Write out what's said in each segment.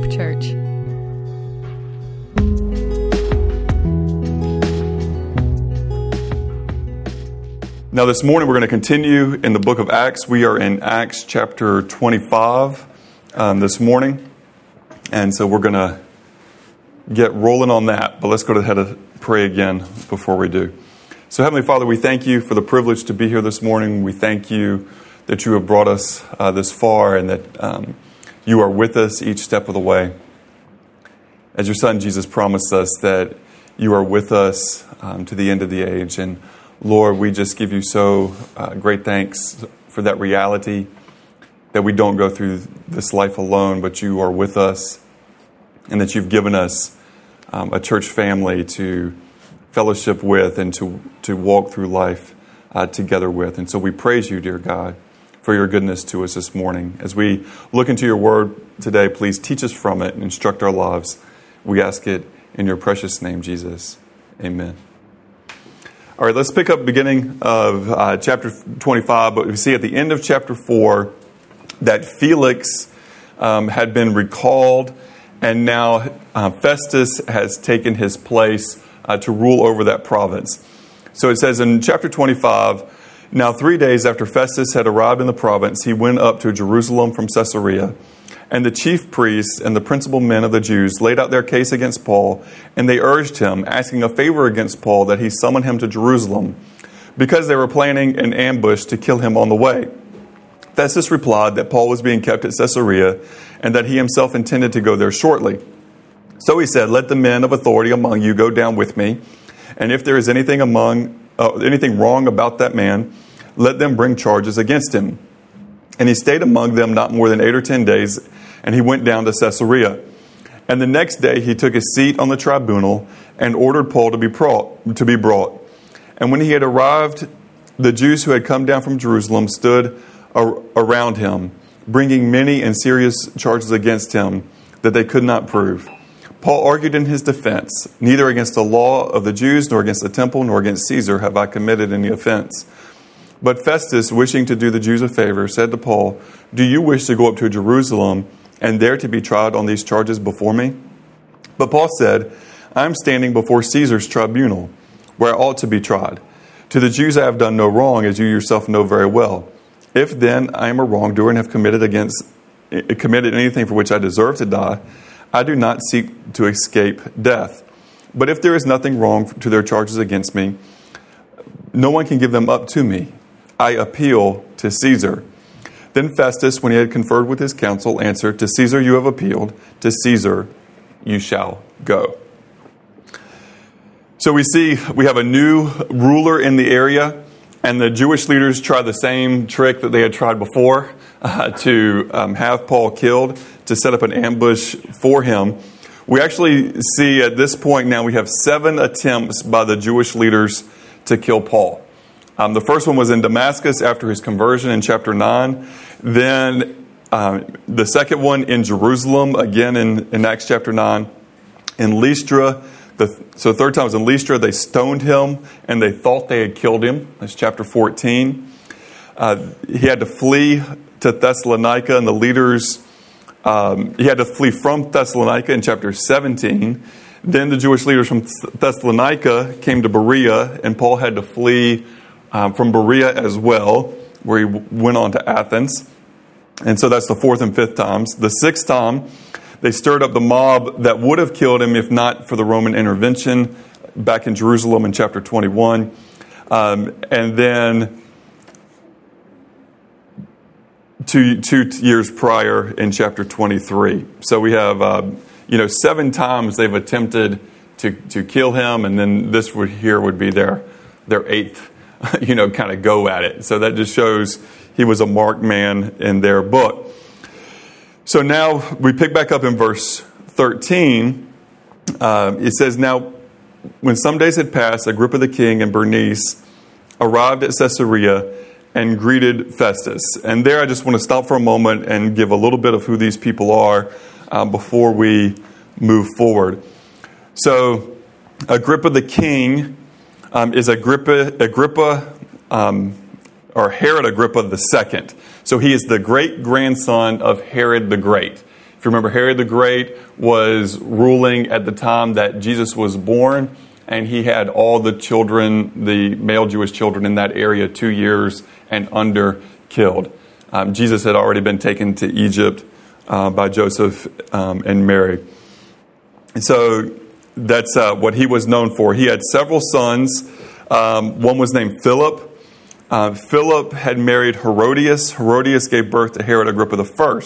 Hope Church. Now, this morning we're going to continue in the book of Acts. We are in Acts chapter 25 um, this morning. And so we're going to get rolling on that. But let's go ahead and pray again before we do. So, Heavenly Father, we thank you for the privilege to be here this morning. We thank you that you have brought us uh, this far and that um, you are with us each step of the way. As your Son Jesus promised us that you are with us um, to the end of the age. And Lord, we just give you so uh, great thanks for that reality that we don't go through this life alone, but you are with us, and that you've given us um, a church family to fellowship with and to, to walk through life uh, together with. And so we praise you, dear God, for your goodness to us this morning. As we look into your word today, please teach us from it and instruct our lives. We ask it in your precious name, Jesus. Amen. All right, let's pick up beginning of uh, chapter 25, but we see at the end of chapter 4 that Felix um, had been recalled, and now uh, Festus has taken his place uh, to rule over that province. So it says in chapter 25 Now, three days after Festus had arrived in the province, he went up to Jerusalem from Caesarea. And the chief priests and the principal men of the Jews laid out their case against Paul, and they urged him, asking a favor against Paul that he summon him to Jerusalem, because they were planning an ambush to kill him on the way. Festus replied that Paul was being kept at Caesarea, and that he himself intended to go there shortly. So he said, Let the men of authority among you go down with me, and if there is anything among uh, anything wrong about that man, let them bring charges against him. And he stayed among them not more than eight or ten days and he went down to Caesarea. And the next day he took his seat on the tribunal and ordered Paul to be brought. To be brought. And when he had arrived, the Jews who had come down from Jerusalem stood around him, bringing many and serious charges against him that they could not prove. Paul argued in his defense Neither against the law of the Jews, nor against the temple, nor against Caesar have I committed any offense. But Festus, wishing to do the Jews a favor, said to Paul, Do you wish to go up to Jerusalem? and there to be tried on these charges before me? But Paul said, I am standing before Caesar's tribunal, where I ought to be tried. To the Jews I have done no wrong, as you yourself know very well. If then I am a wrongdoer and have committed against eh, committed anything for which I deserve to die, I do not seek to escape death. But if there is nothing wrong to their charges against me, no one can give them up to me. I appeal to Caesar. Then Festus, when he had conferred with his council, answered, To Caesar you have appealed, to Caesar you shall go. So we see we have a new ruler in the area, and the Jewish leaders try the same trick that they had tried before uh, to um, have Paul killed, to set up an ambush for him. We actually see at this point now we have seven attempts by the Jewish leaders to kill Paul. Um, the first one was in Damascus after his conversion in chapter 9. Then um, the second one in Jerusalem, again in, in Acts chapter 9. In Lystra, the, so third time was in Lystra, they stoned him and they thought they had killed him. That's chapter 14. Uh, he had to flee to Thessalonica, and the leaders, um, he had to flee from Thessalonica in chapter 17. Then the Jewish leaders from Thessalonica came to Berea, and Paul had to flee um, from Berea as well, where he went on to Athens. And so that's the fourth and fifth times. The sixth time, they stirred up the mob that would have killed him if not for the Roman intervention back in Jerusalem in chapter 21. Um, and then two, two years prior in chapter 23. So we have, uh, you know, seven times they've attempted to, to kill him, and then this would, here would be their, their eighth you know, kind of go at it. So that just shows he was a marked man in their book. So now we pick back up in verse 13. Uh, it says, Now, when some days had passed, Agrippa the king and Bernice arrived at Caesarea and greeted Festus. And there I just want to stop for a moment and give a little bit of who these people are uh, before we move forward. So, Agrippa the king um, is Agrippa, Agrippa um, or Herod Agrippa II. So he is the great grandson of Herod the Great. If you remember, Herod the Great was ruling at the time that Jesus was born, and he had all the children, the male Jewish children in that area, two years and under, killed. Um, Jesus had already been taken to Egypt uh, by Joseph um, and Mary. And so that's uh, what he was known for. He had several sons. Um, one was named Philip. Uh, Philip had married Herodias. Herodias gave birth to Herod Agrippa I.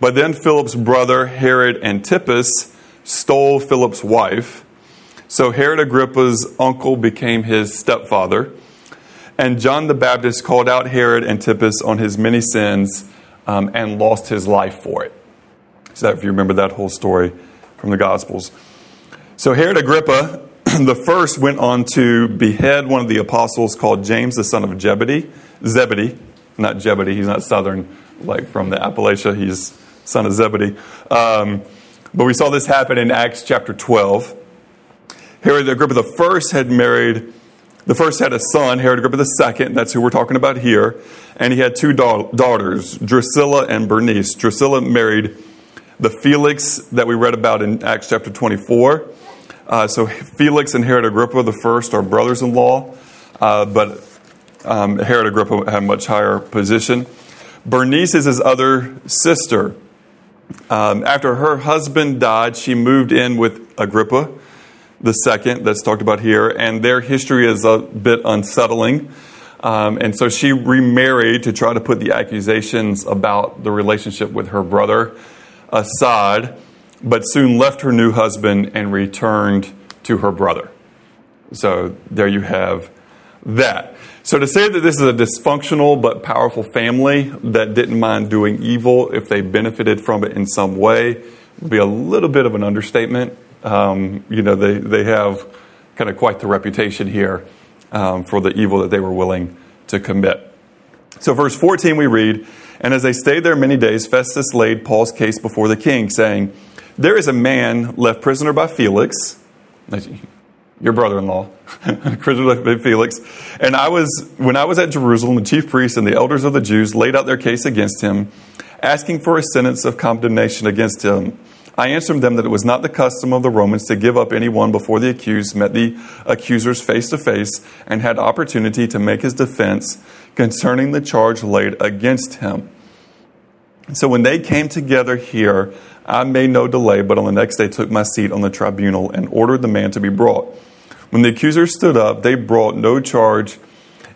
But then Philip's brother, Herod Antipas, stole Philip's wife. So Herod Agrippa's uncle became his stepfather. And John the Baptist called out Herod Antipas on his many sins um, and lost his life for it. So, if you remember that whole story from the Gospels. So, Herod Agrippa the first went on to behead one of the apostles called James, the son of Zebedee. Zebedee, not Jebedee, he's not southern, like from the Appalachia, he's son of Zebedee. Um, but we saw this happen in Acts chapter 12. Herod Agrippa the first had married, the first had a son, Herod Agrippa second, that's who we're talking about here, and he had two da- daughters, Drusilla and Bernice. Drusilla married the Felix that we read about in Acts chapter 24. Uh, so Felix and Herod Agrippa the first are brothers-in-law, uh, but um, Herod Agrippa had a much higher position. Bernice is his other sister. Um, after her husband died, she moved in with Agrippa the second, that's talked about here, and their history is a bit unsettling. Um, and so she remarried to try to put the accusations about the relationship with her brother aside, but soon left her new husband and returned to her brother. So there you have that. So to say that this is a dysfunctional but powerful family that didn't mind doing evil if they benefited from it in some way would be a little bit of an understatement. Um, you know, they, they have kind of quite the reputation here um, for the evil that they were willing to commit. So, verse 14, we read, And as they stayed there many days, Festus laid Paul's case before the king, saying, There is a man left prisoner by Felix your brother-in-law, Christopher Felix. And I was, when I was at Jerusalem, the chief priests and the elders of the Jews laid out their case against him, asking for a sentence of condemnation against him. I answered them that it was not the custom of the Romans to give up anyone before the accused met the accusers face to face and had opportunity to make his defense concerning the charge laid against him. So when they came together here, I made no delay, but on the next day took my seat on the tribunal and ordered the man to be brought. When the accusers stood up, they brought no charge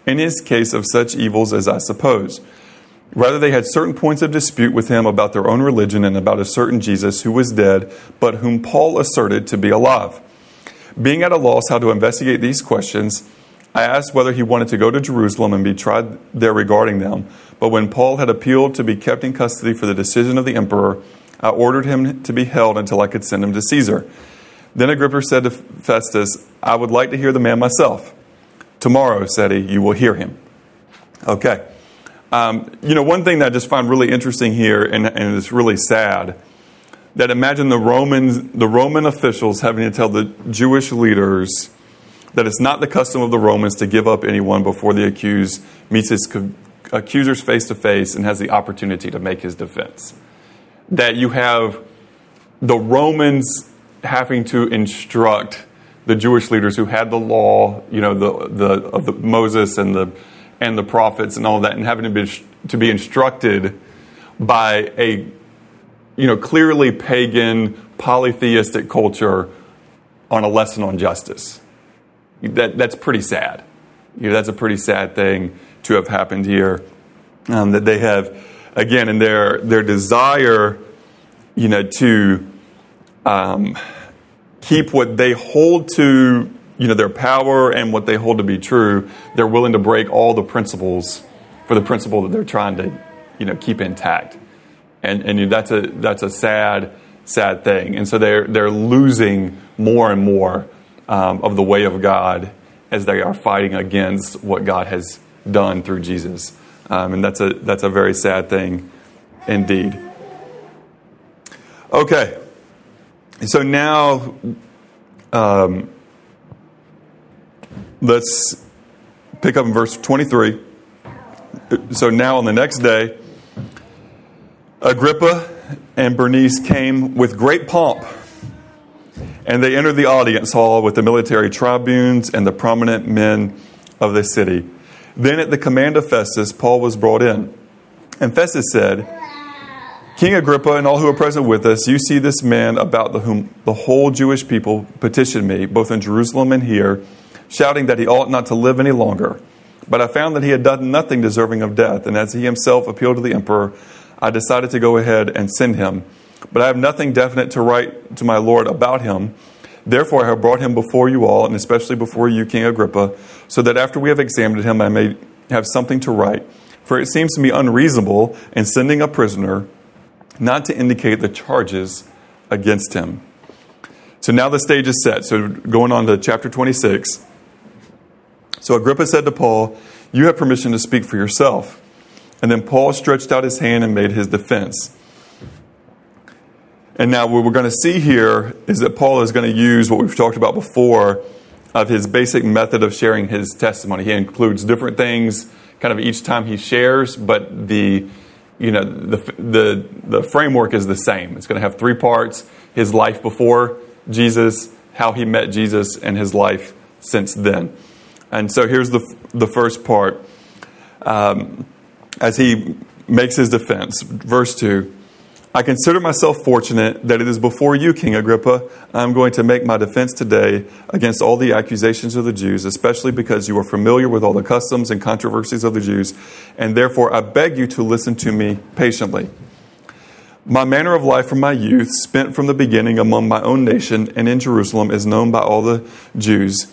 in his case of such evils as I suppose. Rather, they had certain points of dispute with him about their own religion and about a certain Jesus who was dead, but whom Paul asserted to be alive. Being at a loss how to investigate these questions, I asked whether he wanted to go to Jerusalem and be tried there regarding them. But when Paul had appealed to be kept in custody for the decision of the emperor, I ordered him to be held until I could send him to Caesar. Then Agrippa said to Festus, I would like to hear the man myself. Tomorrow, said he, you will hear him. Okay. Um, you know, one thing that I just find really interesting here, and, and it's really sad, that imagine the Romans, the Roman officials having to tell the Jewish leaders that it's not the custom of the Romans to give up anyone before the accused meets his accusers face to face and has the opportunity to make his defense. That you have the Romans having to instruct the Jewish leaders who had the law, you know, the, the of the Moses and the and the prophets and all that, and having to be to be instructed by a you know clearly pagan polytheistic culture on a lesson on justice. That that's pretty sad. You know, that's a pretty sad thing to have happened here. Um, that they have again in their their desire, you know, to um, keep what they hold to, you know, their power and what they hold to be true. They're willing to break all the principles for the principle that they're trying to, you know, keep intact. And and you know, that's a that's a sad sad thing. And so they're they're losing more and more um, of the way of God as they are fighting against what God has done through Jesus. Um, and that's a that's a very sad thing indeed. Okay. So now, um, let's pick up in verse 23. So now on the next day, Agrippa and Bernice came with great pomp. And they entered the audience hall with the military tribunes and the prominent men of the city. Then, at the command of Festus, Paul was brought in. And Festus said, King Agrippa and all who are present with us, you see this man about the whom the whole Jewish people petitioned me, both in Jerusalem and here, shouting that he ought not to live any longer. But I found that he had done nothing deserving of death, and as he himself appealed to the emperor, I decided to go ahead and send him. But I have nothing definite to write to my Lord about him. Therefore, I have brought him before you all, and especially before you, King Agrippa, so that after we have examined him, I may have something to write. For it seems to me unreasonable in sending a prisoner not to indicate the charges against him. So now the stage is set. So going on to chapter 26. So Agrippa said to Paul, You have permission to speak for yourself. And then Paul stretched out his hand and made his defense. And now, what we're going to see here is that Paul is going to use what we've talked about before of his basic method of sharing his testimony. He includes different things kind of each time he shares, but the you know the, the, the framework is the same. It's going to have three parts his life before Jesus, how he met Jesus, and his life since then. And so here's the, the first part. Um, as he makes his defense. Verse 2 I consider myself fortunate that it is before you, King Agrippa, I am going to make my defense today against all the accusations of the Jews, especially because you are familiar with all the customs and controversies of the Jews, and therefore I beg you to listen to me patiently. My manner of life from my youth, spent from the beginning among my own nation and in Jerusalem, is known by all the Jews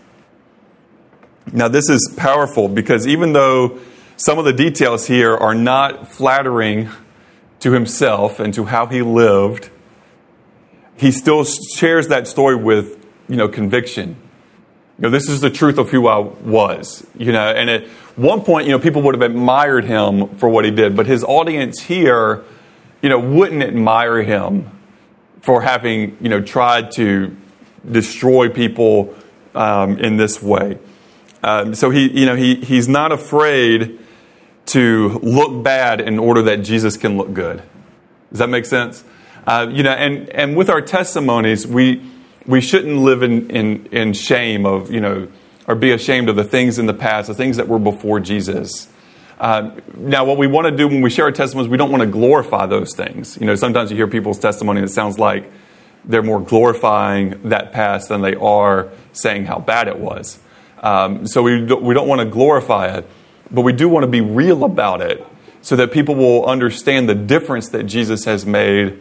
Now, this is powerful because even though some of the details here are not flattering to himself and to how he lived, he still shares that story with, you know, conviction. You know, this is the truth of who I was, you know, and at one point, you know, people would have admired him for what he did, but his audience here, you know, wouldn't admire him for having, you know, tried to destroy people um, in this way. Um, so he, you know, he, he's not afraid to look bad in order that Jesus can look good. Does that make sense? Uh, you know, and, and with our testimonies, we, we shouldn't live in, in, in shame of, you know, or be ashamed of the things in the past, the things that were before Jesus. Uh, now, what we want to do when we share our testimonies, we don't want to glorify those things. You know, sometimes you hear people's testimony that sounds like they're more glorifying that past than they are saying how bad it was. Um, so we we don't want to glorify it, but we do want to be real about it so that people will understand the difference that Jesus has made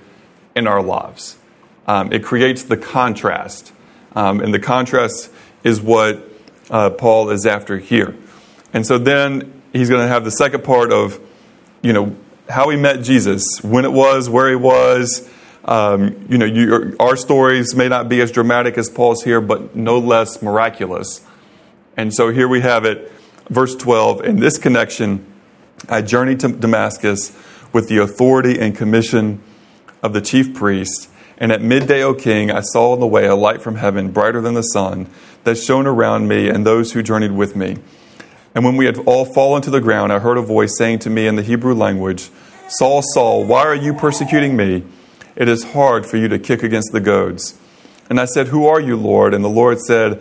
in our lives. Um, it creates the contrast, um, and the contrast is what uh, Paul is after here. And so then he's going to have the second part of, you know, how he met Jesus, when it was, where he was. Um, you know, you, our stories may not be as dramatic as Paul's here, but no less miraculous. And so here we have it, verse 12. In this connection, I journeyed to Damascus with the authority and commission of the chief priest. And at midday, O king, I saw on the way a light from heaven, brighter than the sun, that shone around me and those who journeyed with me. And when we had all fallen to the ground, I heard a voice saying to me in the Hebrew language, Saul, Saul, why are you persecuting me? It is hard for you to kick against the goads. And I said, Who are you, Lord? And the Lord said,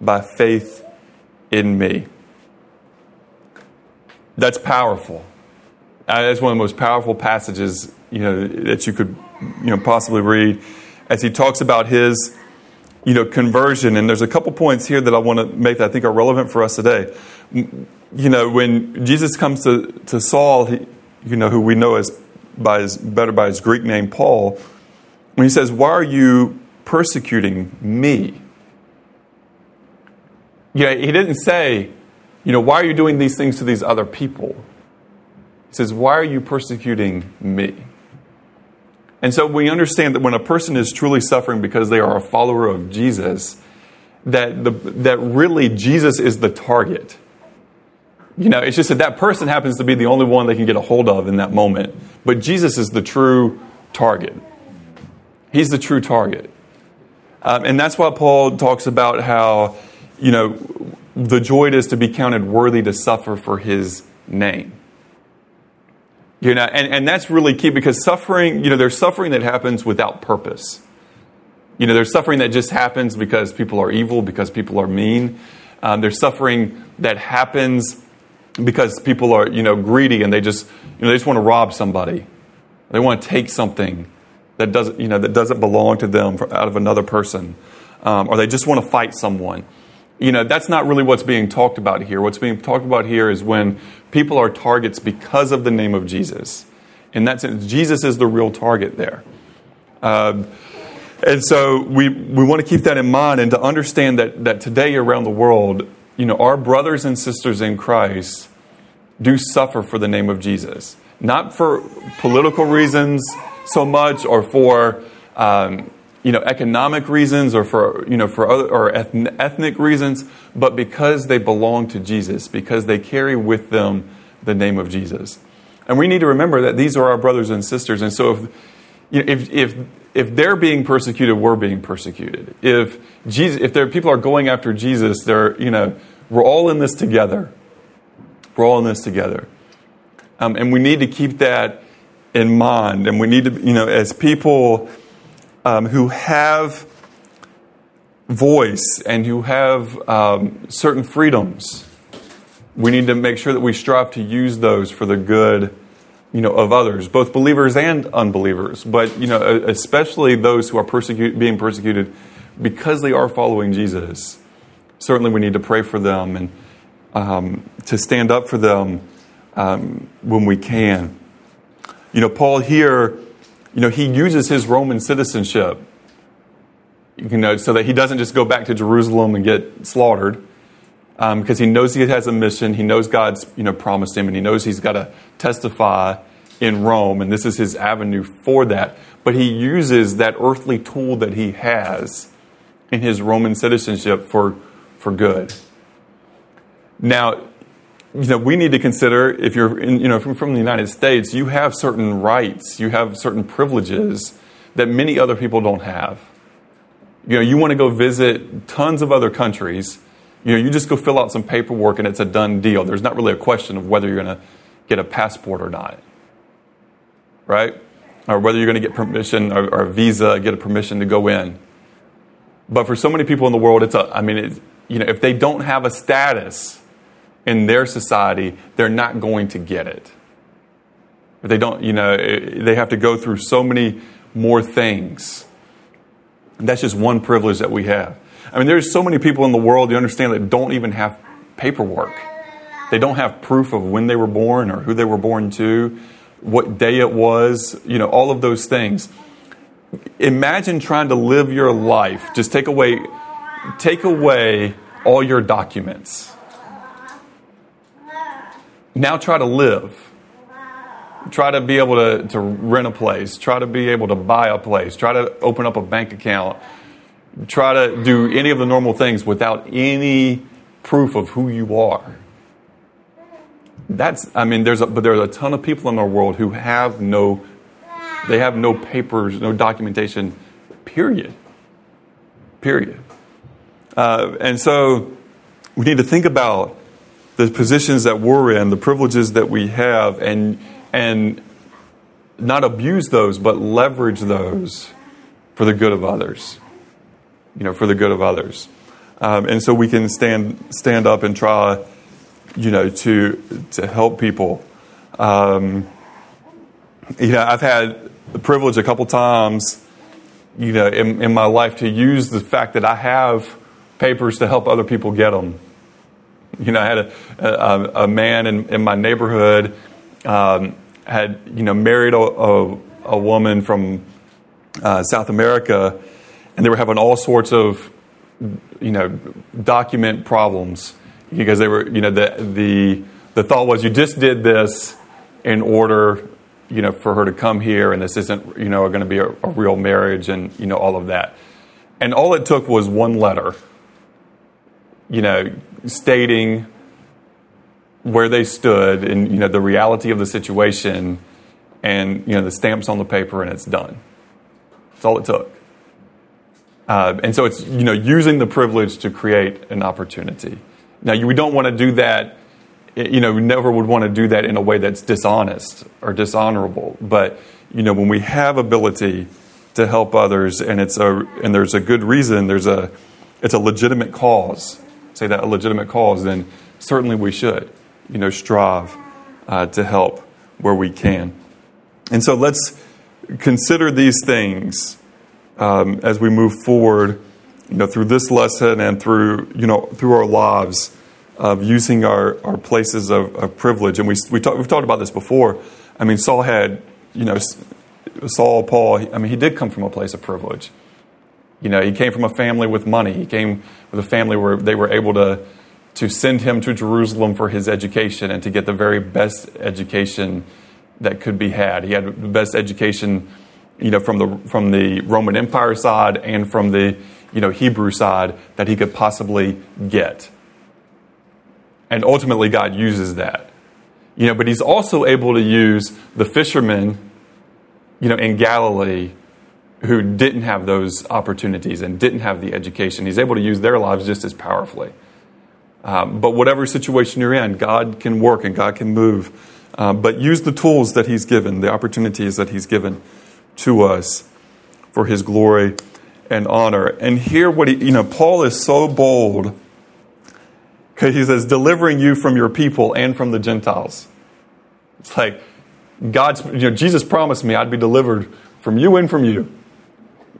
by faith in me. That's powerful. Uh, that's one of the most powerful passages you know that you could you know possibly read as he talks about his you know conversion and there's a couple points here that I want to make that I think are relevant for us today. You know when Jesus comes to to Saul, he, you know who we know as by his better by his Greek name Paul, when he says, "Why are you persecuting me?" Yeah, he didn't say, you know, why are you doing these things to these other people? He says, why are you persecuting me? And so we understand that when a person is truly suffering because they are a follower of Jesus, that, the, that really Jesus is the target. You know, it's just that that person happens to be the only one they can get a hold of in that moment. But Jesus is the true target. He's the true target. Um, and that's why Paul talks about how, you know, the joy it is to be counted worthy to suffer for his name. You know, and, and that's really key because suffering, you know, there's suffering that happens without purpose. You know, there's suffering that just happens because people are evil, because people are mean. Um, there's suffering that happens because people are, you know, greedy and they just, you know, they just want to rob somebody. They want to take something that doesn't, you know, that doesn't belong to them out of another person. Um, or they just want to fight someone you know, that's not really what's being talked about here. What's being talked about here is when people are targets because of the name of Jesus. In that sense, Jesus is the real target there. Um, and so we, we want to keep that in mind and to understand that, that today around the world, you know, our brothers and sisters in Christ do suffer for the name of Jesus. Not for political reasons so much or for um, you know, economic reasons or for, you know, for other, or ethnic reasons, but because they belong to Jesus, because they carry with them the name of Jesus. And we need to remember that these are our brothers and sisters. And so if, you know, if, if, if they're being persecuted, we're being persecuted. If, Jesus, if there, people are going after Jesus, they're, you know, we're all in this together. We're all in this together. Um, and we need to keep that in mind. And we need to, you know, as people um, who have voice and who have um, certain freedoms. We need to make sure that we strive to use those for the good, you know, of others, both believers and unbelievers. But you know, especially those who are being persecuted because they are following Jesus. Certainly, we need to pray for them and um, to stand up for them um, when we can. You know, Paul here you know, he uses his Roman citizenship, you know, so that he doesn't just go back to Jerusalem and get slaughtered, um, because he knows he has a mission. He knows God's, you know, promised him, and he knows he's got to testify in Rome, and this is his avenue for that. But he uses that earthly tool that he has in his Roman citizenship for, for good. Now, you know, we need to consider if you're, in, you know, from, from the United States, you have certain rights, you have certain privileges that many other people don't have. You know, you want to go visit tons of other countries. You know, you just go fill out some paperwork and it's a done deal. There's not really a question of whether you're going to get a passport or not, right? Or whether you're going to get permission or, or a visa, get a permission to go in. But for so many people in the world, it's a, I mean, it, you know, if they don't have a status, in their society, they're not going to get it. If they don't, you know, they have to go through so many more things. And that's just one privilege that we have. I mean, there's so many people in the world, you understand, that don't even have paperwork. They don't have proof of when they were born or who they were born to, what day it was, you know, all of those things. Imagine trying to live your life. Just take away, take away all your documents now try to live. Try to be able to, to rent a place. Try to be able to buy a place. Try to open up a bank account. Try to do any of the normal things without any proof of who you are. That's, I mean, there's a, but there's a ton of people in our world who have no, they have no papers, no documentation, period. period. Uh, and so we need to think about the positions that we're in, the privileges that we have, and, and not abuse those, but leverage those for the good of others. You know, for the good of others. Um, and so we can stand, stand up and try, you know, to, to help people. Um, you know, I've had the privilege a couple times, you know, in, in my life to use the fact that I have papers to help other people get them. You know, I had a, a, a man in, in, my neighborhood um, had, you know, married a, a, a woman from uh, South America, and they were having all sorts of, you know, document problems because they were, you know, the, the, the thought was you just did this in order you know, for her to come here and this isn't, you know, going to be a, a, real marriage and, you know, all of that. And all it took was one letter, you know, stating where they stood and, you know, the reality of the situation and, you know, the stamps on the paper and it's done. That's all it took. Uh, and so it's, you know, using the privilege to create an opportunity. Now, we don't want to do that you know, we never would want to do that in a way that's dishonest or dishonorable. But, you know, when we have ability to help others and it's a, and there's a good reason, there's a, it's a legitimate cause, say that a legitimate cause, then certainly we should, you know, strive uh, to help where we can. And so let's consider these things um, as we move forward, you know, through this lesson and through, you know, through our lives of using our, our places of, of privilege. And we, we talk, we've talked about this before. I mean, Saul had, you know, Saul, Paul, I mean, he did come from a place of privilege. You know, he came from a family with money. He came with a family where they were able to, to send him to Jerusalem for his education and to get the very best education that could be had. He had the best education, you know, from the, from the Roman Empire side and from the, you know, Hebrew side that he could possibly get. And ultimately, God uses that. You know, but he's also able to use the fishermen, you know, in Galilee who didn't have those opportunities and didn't have the education. He's able to use their lives just as powerfully. Um, but whatever situation you're in, God can work and God can move. Um, but use the tools that He's given, the opportunities that He's given to us for His glory and honor. And here, what he, you know, Paul is so bold because he says, delivering you from your people and from the Gentiles. It's like God's, you know, Jesus promised me I'd be delivered from you and from you.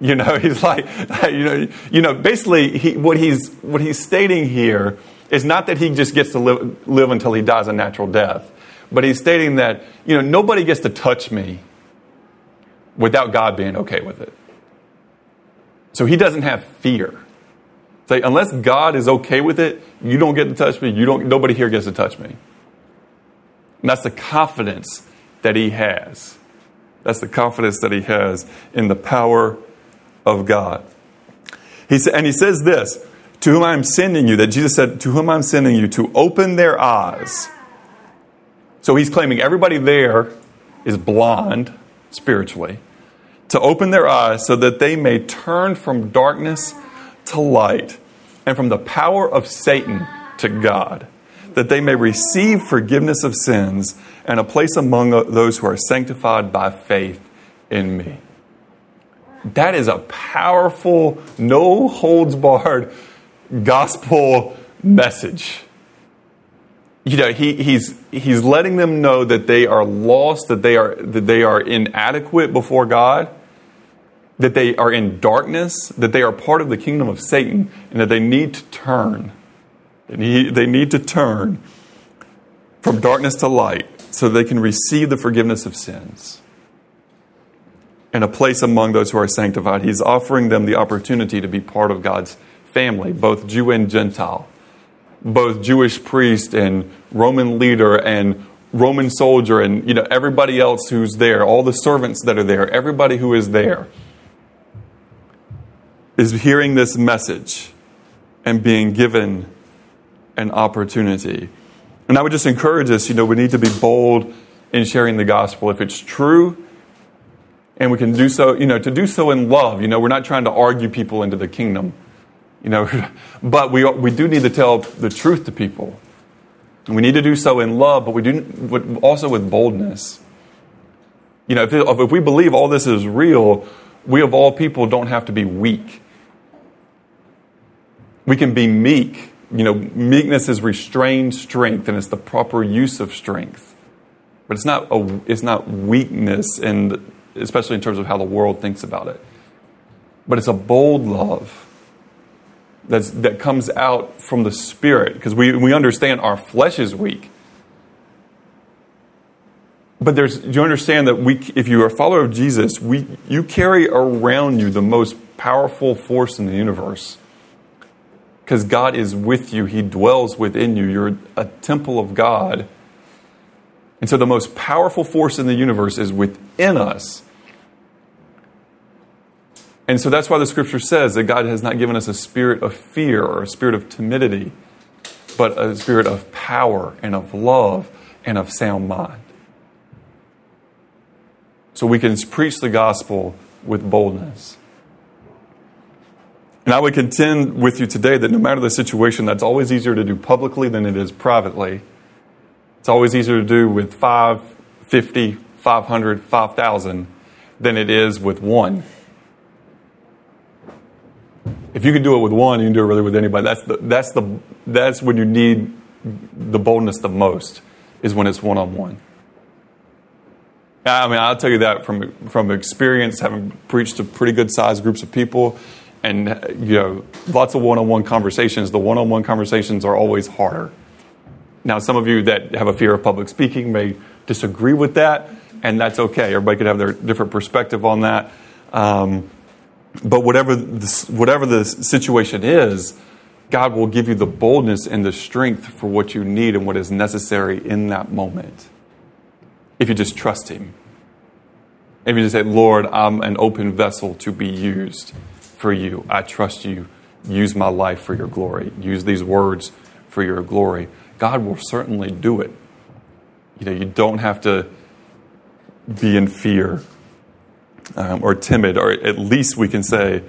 You know, he's like, you know, you know basically he, what, he's, what he's stating here is not that he just gets to live, live until he dies a natural death, but he's stating that, you know, nobody gets to touch me without God being okay with it. So he doesn't have fear. Say, unless God is okay with it, you don't get to touch me. You don't, nobody here gets to touch me. And that's the confidence that he has. That's the confidence that he has in the power of God. He sa- and he says this to whom I'm sending you, that Jesus said, to whom I'm sending you, to open their eyes. So he's claiming everybody there is blind spiritually, to open their eyes so that they may turn from darkness to light and from the power of Satan to God, that they may receive forgiveness of sins and a place among those who are sanctified by faith in me. That is a powerful, no holds barred gospel message. You know, he, he's, he's letting them know that they are lost, that they are, that they are inadequate before God that they are in darkness, that they are part of the kingdom of Satan, and that they need to turn. They need, they need to turn from darkness to light so they can receive the forgiveness of sins and a place among those who are sanctified. He's offering them the opportunity to be part of God's family, both Jew and Gentile, both Jewish priest and Roman leader and Roman soldier and you know everybody else who's there, all the servants that are there, everybody who is there is hearing this message and being given an opportunity. And I would just encourage us, you know, we need to be bold in sharing the gospel. If it's true, and we can do so, you know, to do so in love. You know, we're not trying to argue people into the kingdom. You know, but we, we do need to tell the truth to people. We need to do so in love, but we do also with boldness. You know, if, it, if we believe all this is real, we of all people don't have to be weak. We can be meek. You know, meekness is restrained strength, and it's the proper use of strength. But it's not a, it's not weakness, and especially in terms of how the world thinks about it. But it's a bold love that's, that comes out from the Spirit because we, we understand our flesh is weak. But there's, you understand that we, if you are a follower of Jesus, we, you carry around you the most powerful force in the universe. Because God is with you, He dwells within you. You're a temple of God. And so the most powerful force in the universe is within us. And so that's why the scripture says that God has not given us a spirit of fear or a spirit of timidity, but a spirit of power and of love and of sound mind. So we can preach the gospel with boldness. And I would contend with you today that no matter the situation, that's always easier to do publicly than it is privately. It's always easier to do with 5, 50, 500, 5,000 than it is with one if you can do it with one, you can do it really with anybody. That's the, that's the that's when you need the boldness the most is when it's one on one. I mean, I'll tell you that from from experience, having preached to pretty good sized groups of people, and you know, lots of one on one conversations. The one on one conversations are always harder. Now, some of you that have a fear of public speaking may disagree with that, and that's okay. Everybody could have their different perspective on that. Um, but whatever the, whatever the situation is, God will give you the boldness and the strength for what you need and what is necessary in that moment. If you just trust Him. If you just say, Lord, I'm an open vessel to be used for you. I trust you. Use my life for your glory. Use these words for your glory. God will certainly do it. You know, you don't have to be in fear um, or timid, or at least we can say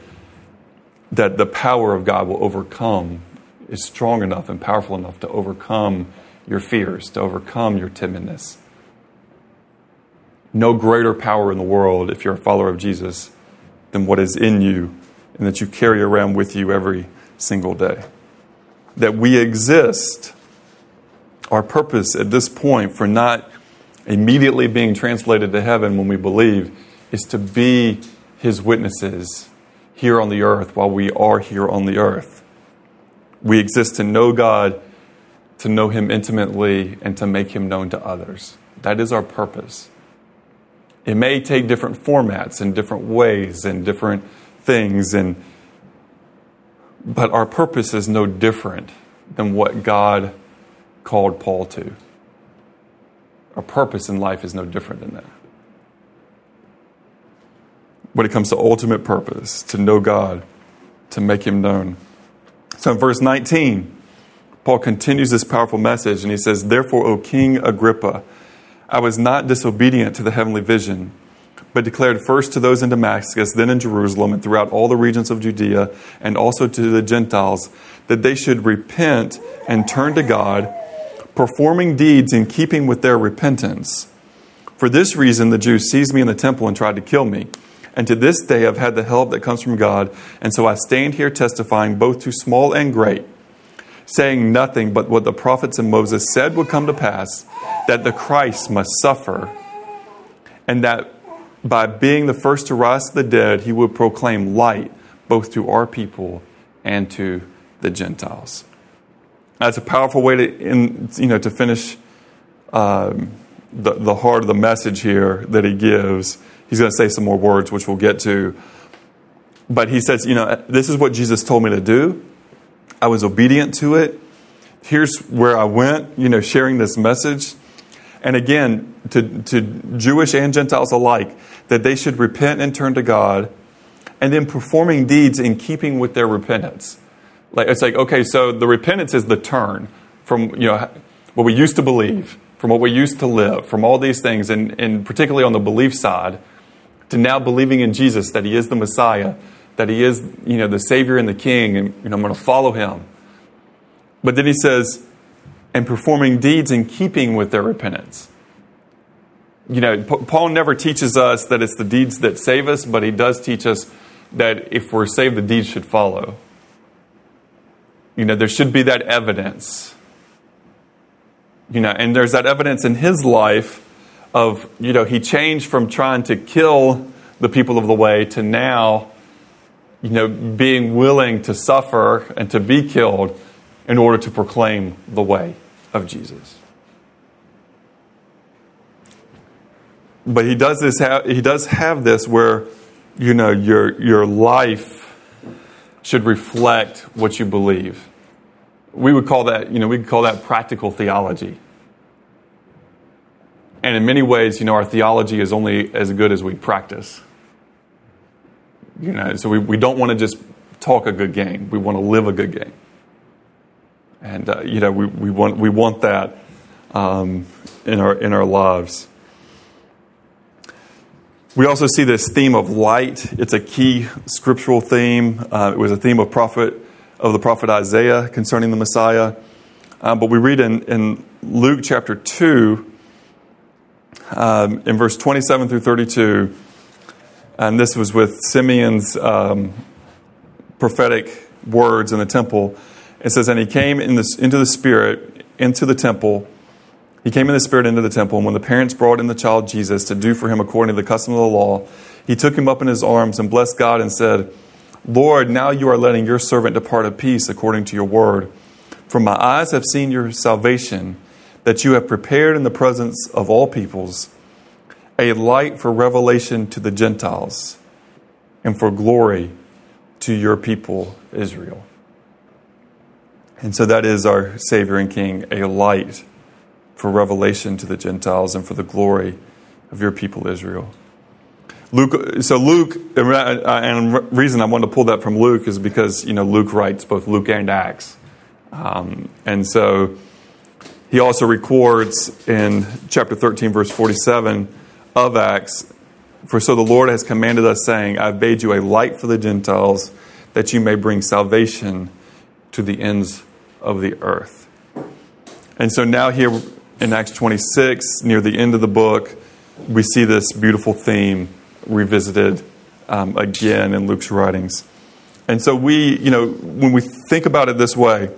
that the power of God will overcome, is strong enough and powerful enough to overcome your fears, to overcome your timidness. No greater power in the world, if you're a follower of Jesus, than what is in you and that you carry around with you every single day. That we exist, our purpose at this point for not immediately being translated to heaven when we believe is to be his witnesses here on the earth while we are here on the earth. We exist to know God, to know him intimately, and to make him known to others. That is our purpose. It may take different formats and different ways and different things and but our purpose is no different than what God called Paul to. Our purpose in life is no different than that when it comes to ultimate purpose, to know God, to make Him known. So in verse 19, Paul continues this powerful message and he says, Therefore, O King Agrippa, I was not disobedient to the heavenly vision, but declared first to those in Damascus, then in Jerusalem, and throughout all the regions of Judea, and also to the Gentiles, that they should repent and turn to God, performing deeds in keeping with their repentance. For this reason, the Jews seized me in the temple and tried to kill me. And to this day, I've had the help that comes from God. And so I stand here testifying both to small and great, saying nothing but what the prophets and Moses said would come to pass that the Christ must suffer, and that by being the first to rise to the dead, he would proclaim light both to our people and to the Gentiles. That's a powerful way to, in, you know, to finish um, the, the heart of the message here that he gives He's going to say some more words, which we'll get to. But he says, you know, this is what Jesus told me to do. I was obedient to it. Here's where I went, you know, sharing this message. And again, to, to Jewish and Gentiles alike, that they should repent and turn to God, and then performing deeds in keeping with their repentance. Like it's like, okay, so the repentance is the turn from you know what we used to believe, from what we used to live, from all these things, and, and particularly on the belief side, to now believing in Jesus that He is the Messiah, that he is, you know, the Savior and the King, and you know, I'm going to follow him. But then he says, and performing deeds in keeping with their repentance. You know, Paul never teaches us that it's the deeds that save us, but he does teach us that if we're saved, the deeds should follow. You know, there should be that evidence. You know, and there's that evidence in his life of, you know, he changed from trying to kill the people of the way to now, you know, being willing to suffer and to be killed in order to proclaim the way of Jesus. But he does this. He does have this where, you know, your your life should reflect what you believe. We would call that, you know, we call that practical theology. And in many ways, you know, our theology is only as good as we practice. You know, so we, we don't want to just talk a good game. We want to live a good game. And, uh, you know, we, we, want, we want that um, in, our, in our lives. We also see this theme of light. It's a key scriptural theme. Uh, it was a theme of prophet of the prophet Isaiah concerning the Messiah. Um, but we read in, in Luke chapter 2, um, in verse 27 through 32, and this was with Simeon's um, prophetic words in the temple. It says, And he came in into the Spirit, into the temple. He came in the Spirit into the temple, and when the parents brought in the child Jesus to do for him according to the custom of the law, he took him up in his arms and blessed God and said, Lord, now you are letting your servant depart in peace according to your word. For my eyes have seen your salvation, that you have prepared in the presence of all peoples a light for revelation to the Gentiles and for glory to your people, Israel. And so that is our Savior and King, a light for revelation to the Gentiles and for the glory of your people, Israel. Luke, so Luke, and reason I wanted to pull that from Luke is because you know Luke writes both Luke and Acts, um, and so he also records in chapter thirteen, verse forty-seven of Acts. For so the Lord has commanded us, saying, "I've made you a light for the Gentiles, that you may bring salvation to the ends of the earth." And so now here in Acts twenty-six, near the end of the book, we see this beautiful theme revisited um, again in Luke's writings. And so we, you know, when we think about it this way,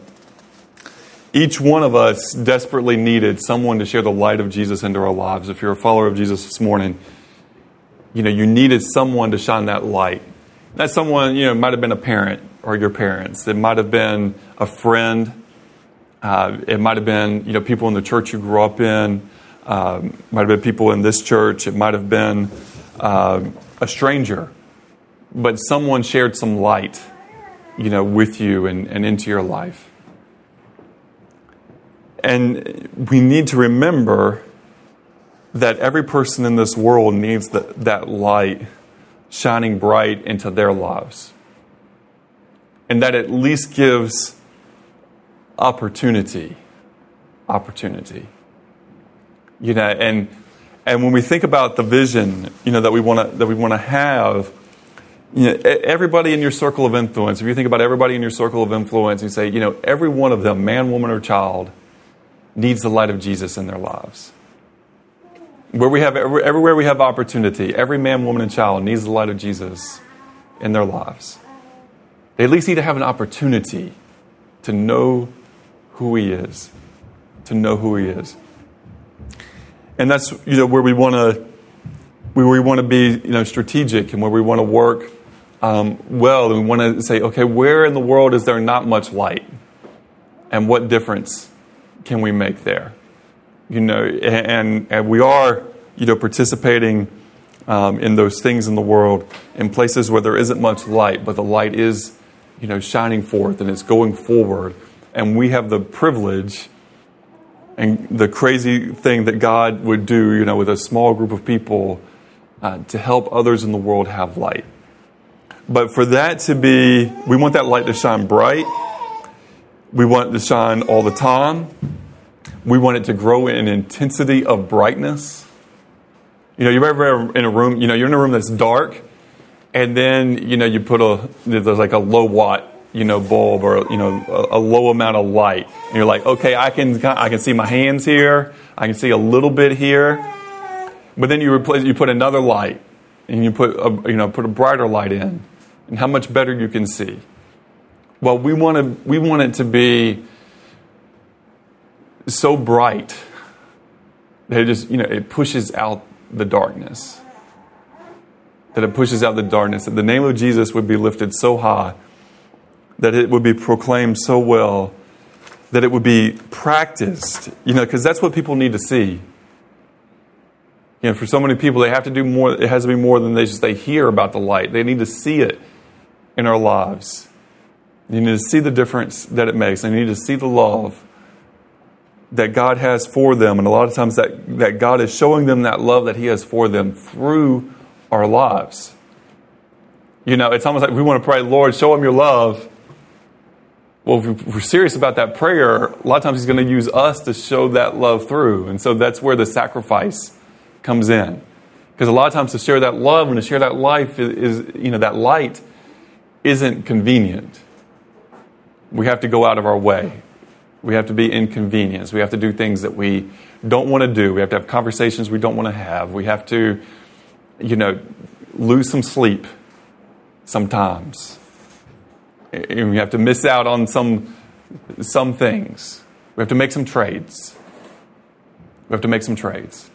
each one of us desperately needed someone to share the light of Jesus into our lives. If you're a follower of Jesus this morning, you know, you needed someone to shine that light. That someone, you know, might have been a parent or your parents. It might have been a friend. Uh, it might have been, you know, people in the church you grew up in. Um, might have been people in this church. It might have been uh, a stranger, but someone shared some light, you know, with you and, and into your life. And we need to remember that every person in this world needs the, that light shining bright into their lives. And that at least gives opportunity. Opportunity. You know, and and when we think about the vision, you know, that we want to that we want to have, you know, everybody in your circle of influence. If you think about everybody in your circle of influence, you say, you know, every one of them, man, woman, or child, needs the light of Jesus in their lives. Where we have everywhere we have opportunity, every man, woman, and child needs the light of Jesus in their lives. They at least need to have an opportunity to know who He is, to know who He is and that's you know where we want to where we want to be you know strategic and where we want to work um, well and we want to say okay where in the world is there not much light and what difference can we make there you know and and we are you know participating um, in those things in the world in places where there isn't much light but the light is you know shining forth and it's going forward and we have the privilege and the crazy thing that God would do, you know, with a small group of people uh, to help others in the world have light. But for that to be, we want that light to shine bright. We want it to shine all the time. We want it to grow in intensity of brightness. You know, you're ever in a room, you know, you're in a room that's dark and then you know you put a there's like a low watt you know bulb or you know a, a, low amount of light. And you're like okay i can i can see my hands here. I can see a little bit here. But then you replace you put another light and you put a, you know put a brighter light in. And how much better you can see well we want to we want it to be so bright that it just you know it pushes out the darkness that it pushes out the darkness that the name of jesus would be lifted so high that it would be proclaimed so well, that it would be practiced, you know, because that's what people need to see. You know, for so many people, they have to do more, it has to be more than they just they hear about the light. They need to see it in our lives. You need to see the difference that it makes. They need to see the love that God has for them. And a lot of times that, that God is showing them that love that He has for them through our lives. You know, it's almost like we want to pray, Lord, show them your love. Well, if we're serious about that prayer, a lot of times He's going to use us to show that love through. And so that's where the sacrifice comes in. Because a lot of times to share that love and to share that life is, is, you know, that light isn't convenient. We have to go out of our way. We have to be inconvenienced. We have to do things that we don't want to do. We have to have conversations we don't want to have. We have to, you know, lose some sleep sometimes we have to miss out on some, some things. We have to make some trades. We have to make some trades.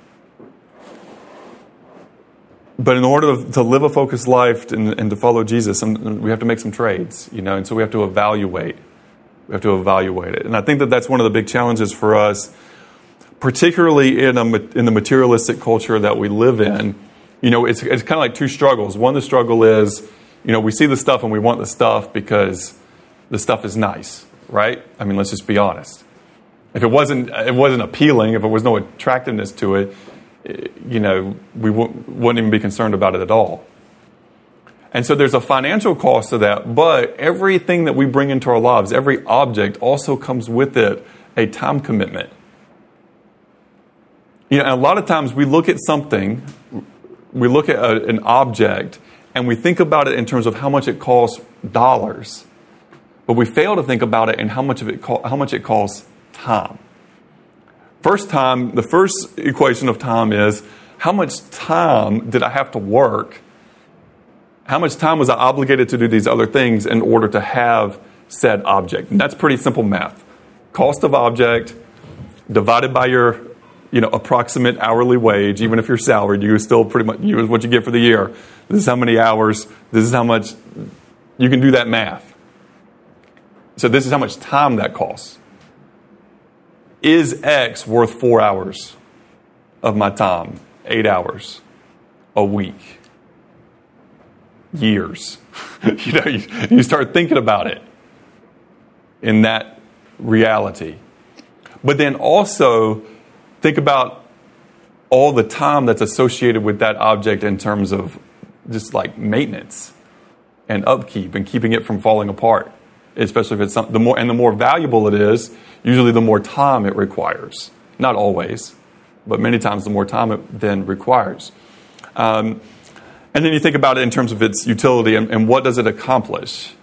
But in order to live a focused life and, and to follow Jesus, we have to make some trades, you know, and so we have to evaluate. We have to evaluate it. And I think that that's one of the big challenges for us, particularly in, a, in the materialistic culture that we live in. You know, it's, it's kind of like two struggles. One, the struggle is, you know, we see the stuff and we want the stuff because the stuff is nice, right? I mean, let's just be honest. If it wasn't, it wasn't appealing, if there was no attractiveness to it, you know, we wouldn't even be concerned about it at all. And so there's a financial cost to that, but everything that we bring into our lives, every object also comes with it a time commitment. You know, a lot of times we look at something, we look at a, an object, and we think about it in terms of how much it costs dollars, but we fail to think about it in how much of it co- how much it costs time. First time, the first equation of time is how much time did I have to work? How much time was I obligated to do these other things in order to have said object? And that's pretty simple math. Cost of object divided by your you know, approximate hourly wage, even if you're salaried, you still pretty much use what you get for the year. This is how many hours, this is how much, you can do that math. So this is how much time that costs. Is X worth four hours of my time? Eight hours a week? Years? you know, you, you start thinking about it in that reality. But then also, Think about all the time that's associated with that object in terms of just like maintenance and upkeep and keeping it from falling apart. Especially if it's some, the more and the more valuable it is, usually the more time it requires. Not always, but many times the more time it then requires. Um, and then you think about it in terms of its utility and, and what does it accomplish?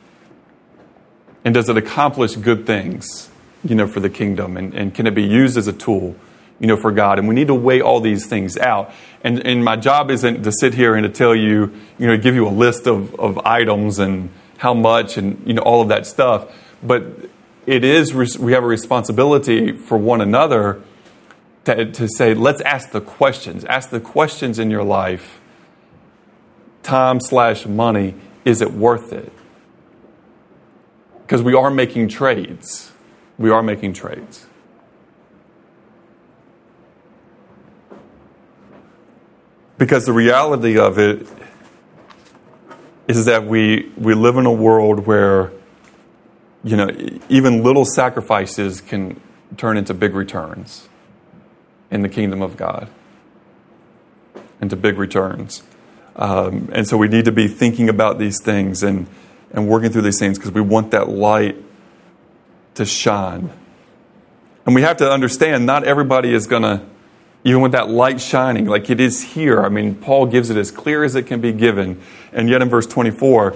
And does it accomplish good things, you know, for the kingdom? And, and can it be used as a tool? you know, for God. And we need to weigh all these things out. And, and my job isn't to sit here and to tell you, you know, give you a list of, of items and how much and, you know, all of that stuff. But it is, we have a responsibility for one another to, to say, let's ask the questions. Ask the questions in your life time slash money, is it worth it? Because we are making trades. We are making trades. Because the reality of it is that we, we live in a world where, you know, even little sacrifices can turn into big returns in the kingdom of God, into big returns. Um, and so we need to be thinking about these things and, and working through these things because we want that light to shine. And we have to understand not everybody is going to even with that light shining, like it is here. I mean, Paul gives it as clear as it can be given. And yet in verse 24,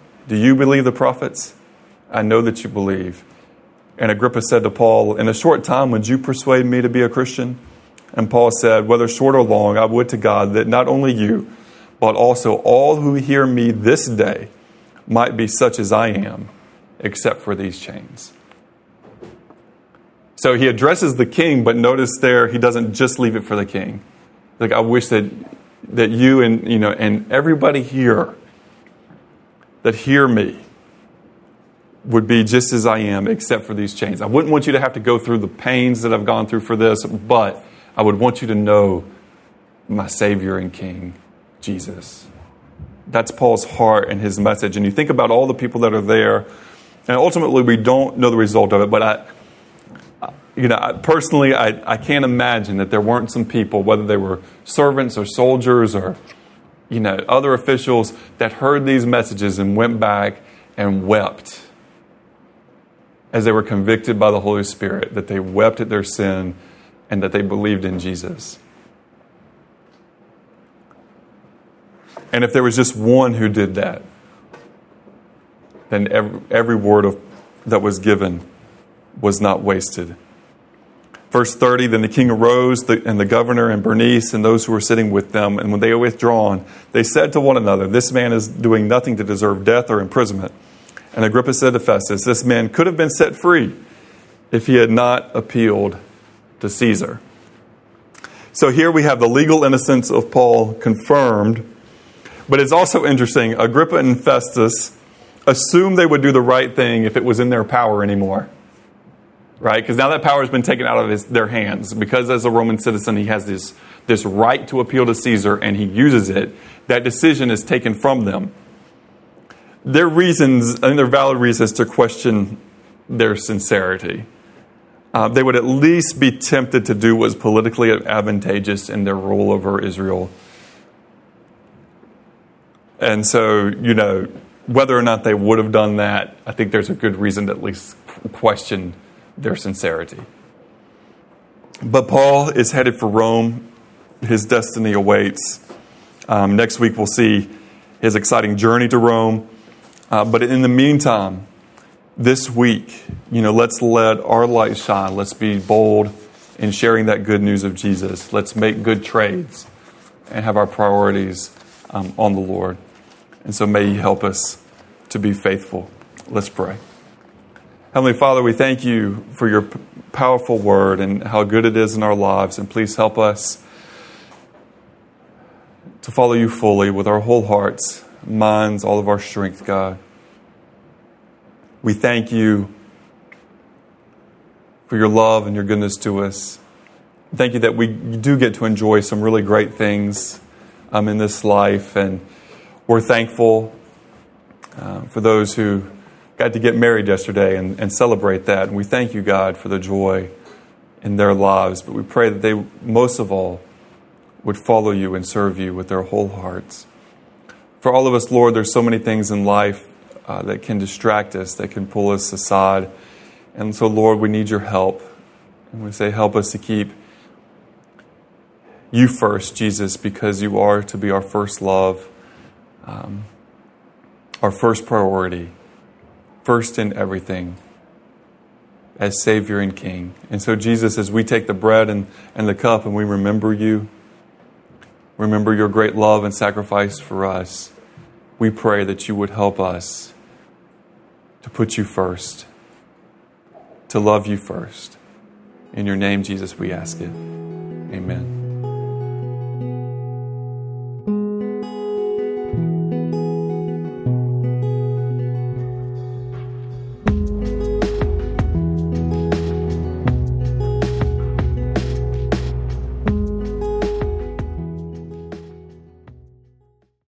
do you believe the prophets? I know that you believe. And Agrippa said to Paul, In a short time, would you persuade me to be a Christian? And Paul said, Whether short or long, I would to God that not only you, but also all who hear me this day might be such as I am, except for these chains. So he addresses the king, but notice there he doesn't just leave it for the king. Like I wish that that you and you know and everybody here that hear me would be just as I am, except for these chains. I wouldn't want you to have to go through the pains that I've gone through for this, but I would want you to know my Savior and King, Jesus. That's Paul's heart and his message. And you think about all the people that are there, and ultimately we don't know the result of it, but I you know, personally, I, I can't imagine that there weren't some people, whether they were servants or soldiers or, you know, other officials that heard these messages and went back and wept as they were convicted by the Holy Spirit, that they wept at their sin and that they believed in Jesus. And if there was just one who did that, then every, every word of, that was given was not wasted. Verse 30 Then the king arose, and the governor and Bernice and those who were sitting with them, and when they were withdrawn, they said to one another, This man is doing nothing to deserve death or imprisonment. And Agrippa said to Festus, This man could have been set free if he had not appealed to Caesar. So here we have the legal innocence of Paul confirmed, but it's also interesting. Agrippa and Festus assumed they would do the right thing if it was in their power anymore right? Because now that power has been taken out of his, their hands. Because as a Roman citizen, he has this, this right to appeal to Caesar and he uses it. That decision is taken from them. Their reasons, I think they're valid reasons to question their sincerity. Uh, they would at least be tempted to do what was politically advantageous in their rule over Israel. And so, you know, whether or not they would have done that, I think there's a good reason to at least question their sincerity. But Paul is headed for Rome. His destiny awaits. Um, next week, we'll see his exciting journey to Rome. Uh, but in the meantime, this week, you know, let's let our light shine. Let's be bold in sharing that good news of Jesus. Let's make good trades and have our priorities um, on the Lord. And so may He help us to be faithful. Let's pray. Heavenly Father, we thank you for your powerful word and how good it is in our lives. And please help us to follow you fully with our whole hearts, minds, all of our strength, God. We thank you for your love and your goodness to us. Thank you that we do get to enjoy some really great things um, in this life. And we're thankful uh, for those who got to get married yesterday and, and celebrate that. And we thank you, God, for the joy in their lives. But we pray that they, most of all, would follow you and serve you with their whole hearts. For all of us, Lord, there's so many things in life uh, that can distract us, that can pull us aside. And so, Lord, we need your help. And we say, help us to keep you first, Jesus, because you are to be our first love, um, our first priority first in everything as Savior and King. And so, Jesus, as we take the bread and, and the cup and we remember you, remember your great love and sacrifice for us, we pray that you would help us to put you first, to love you first. In your name, Jesus, we ask it. Amen.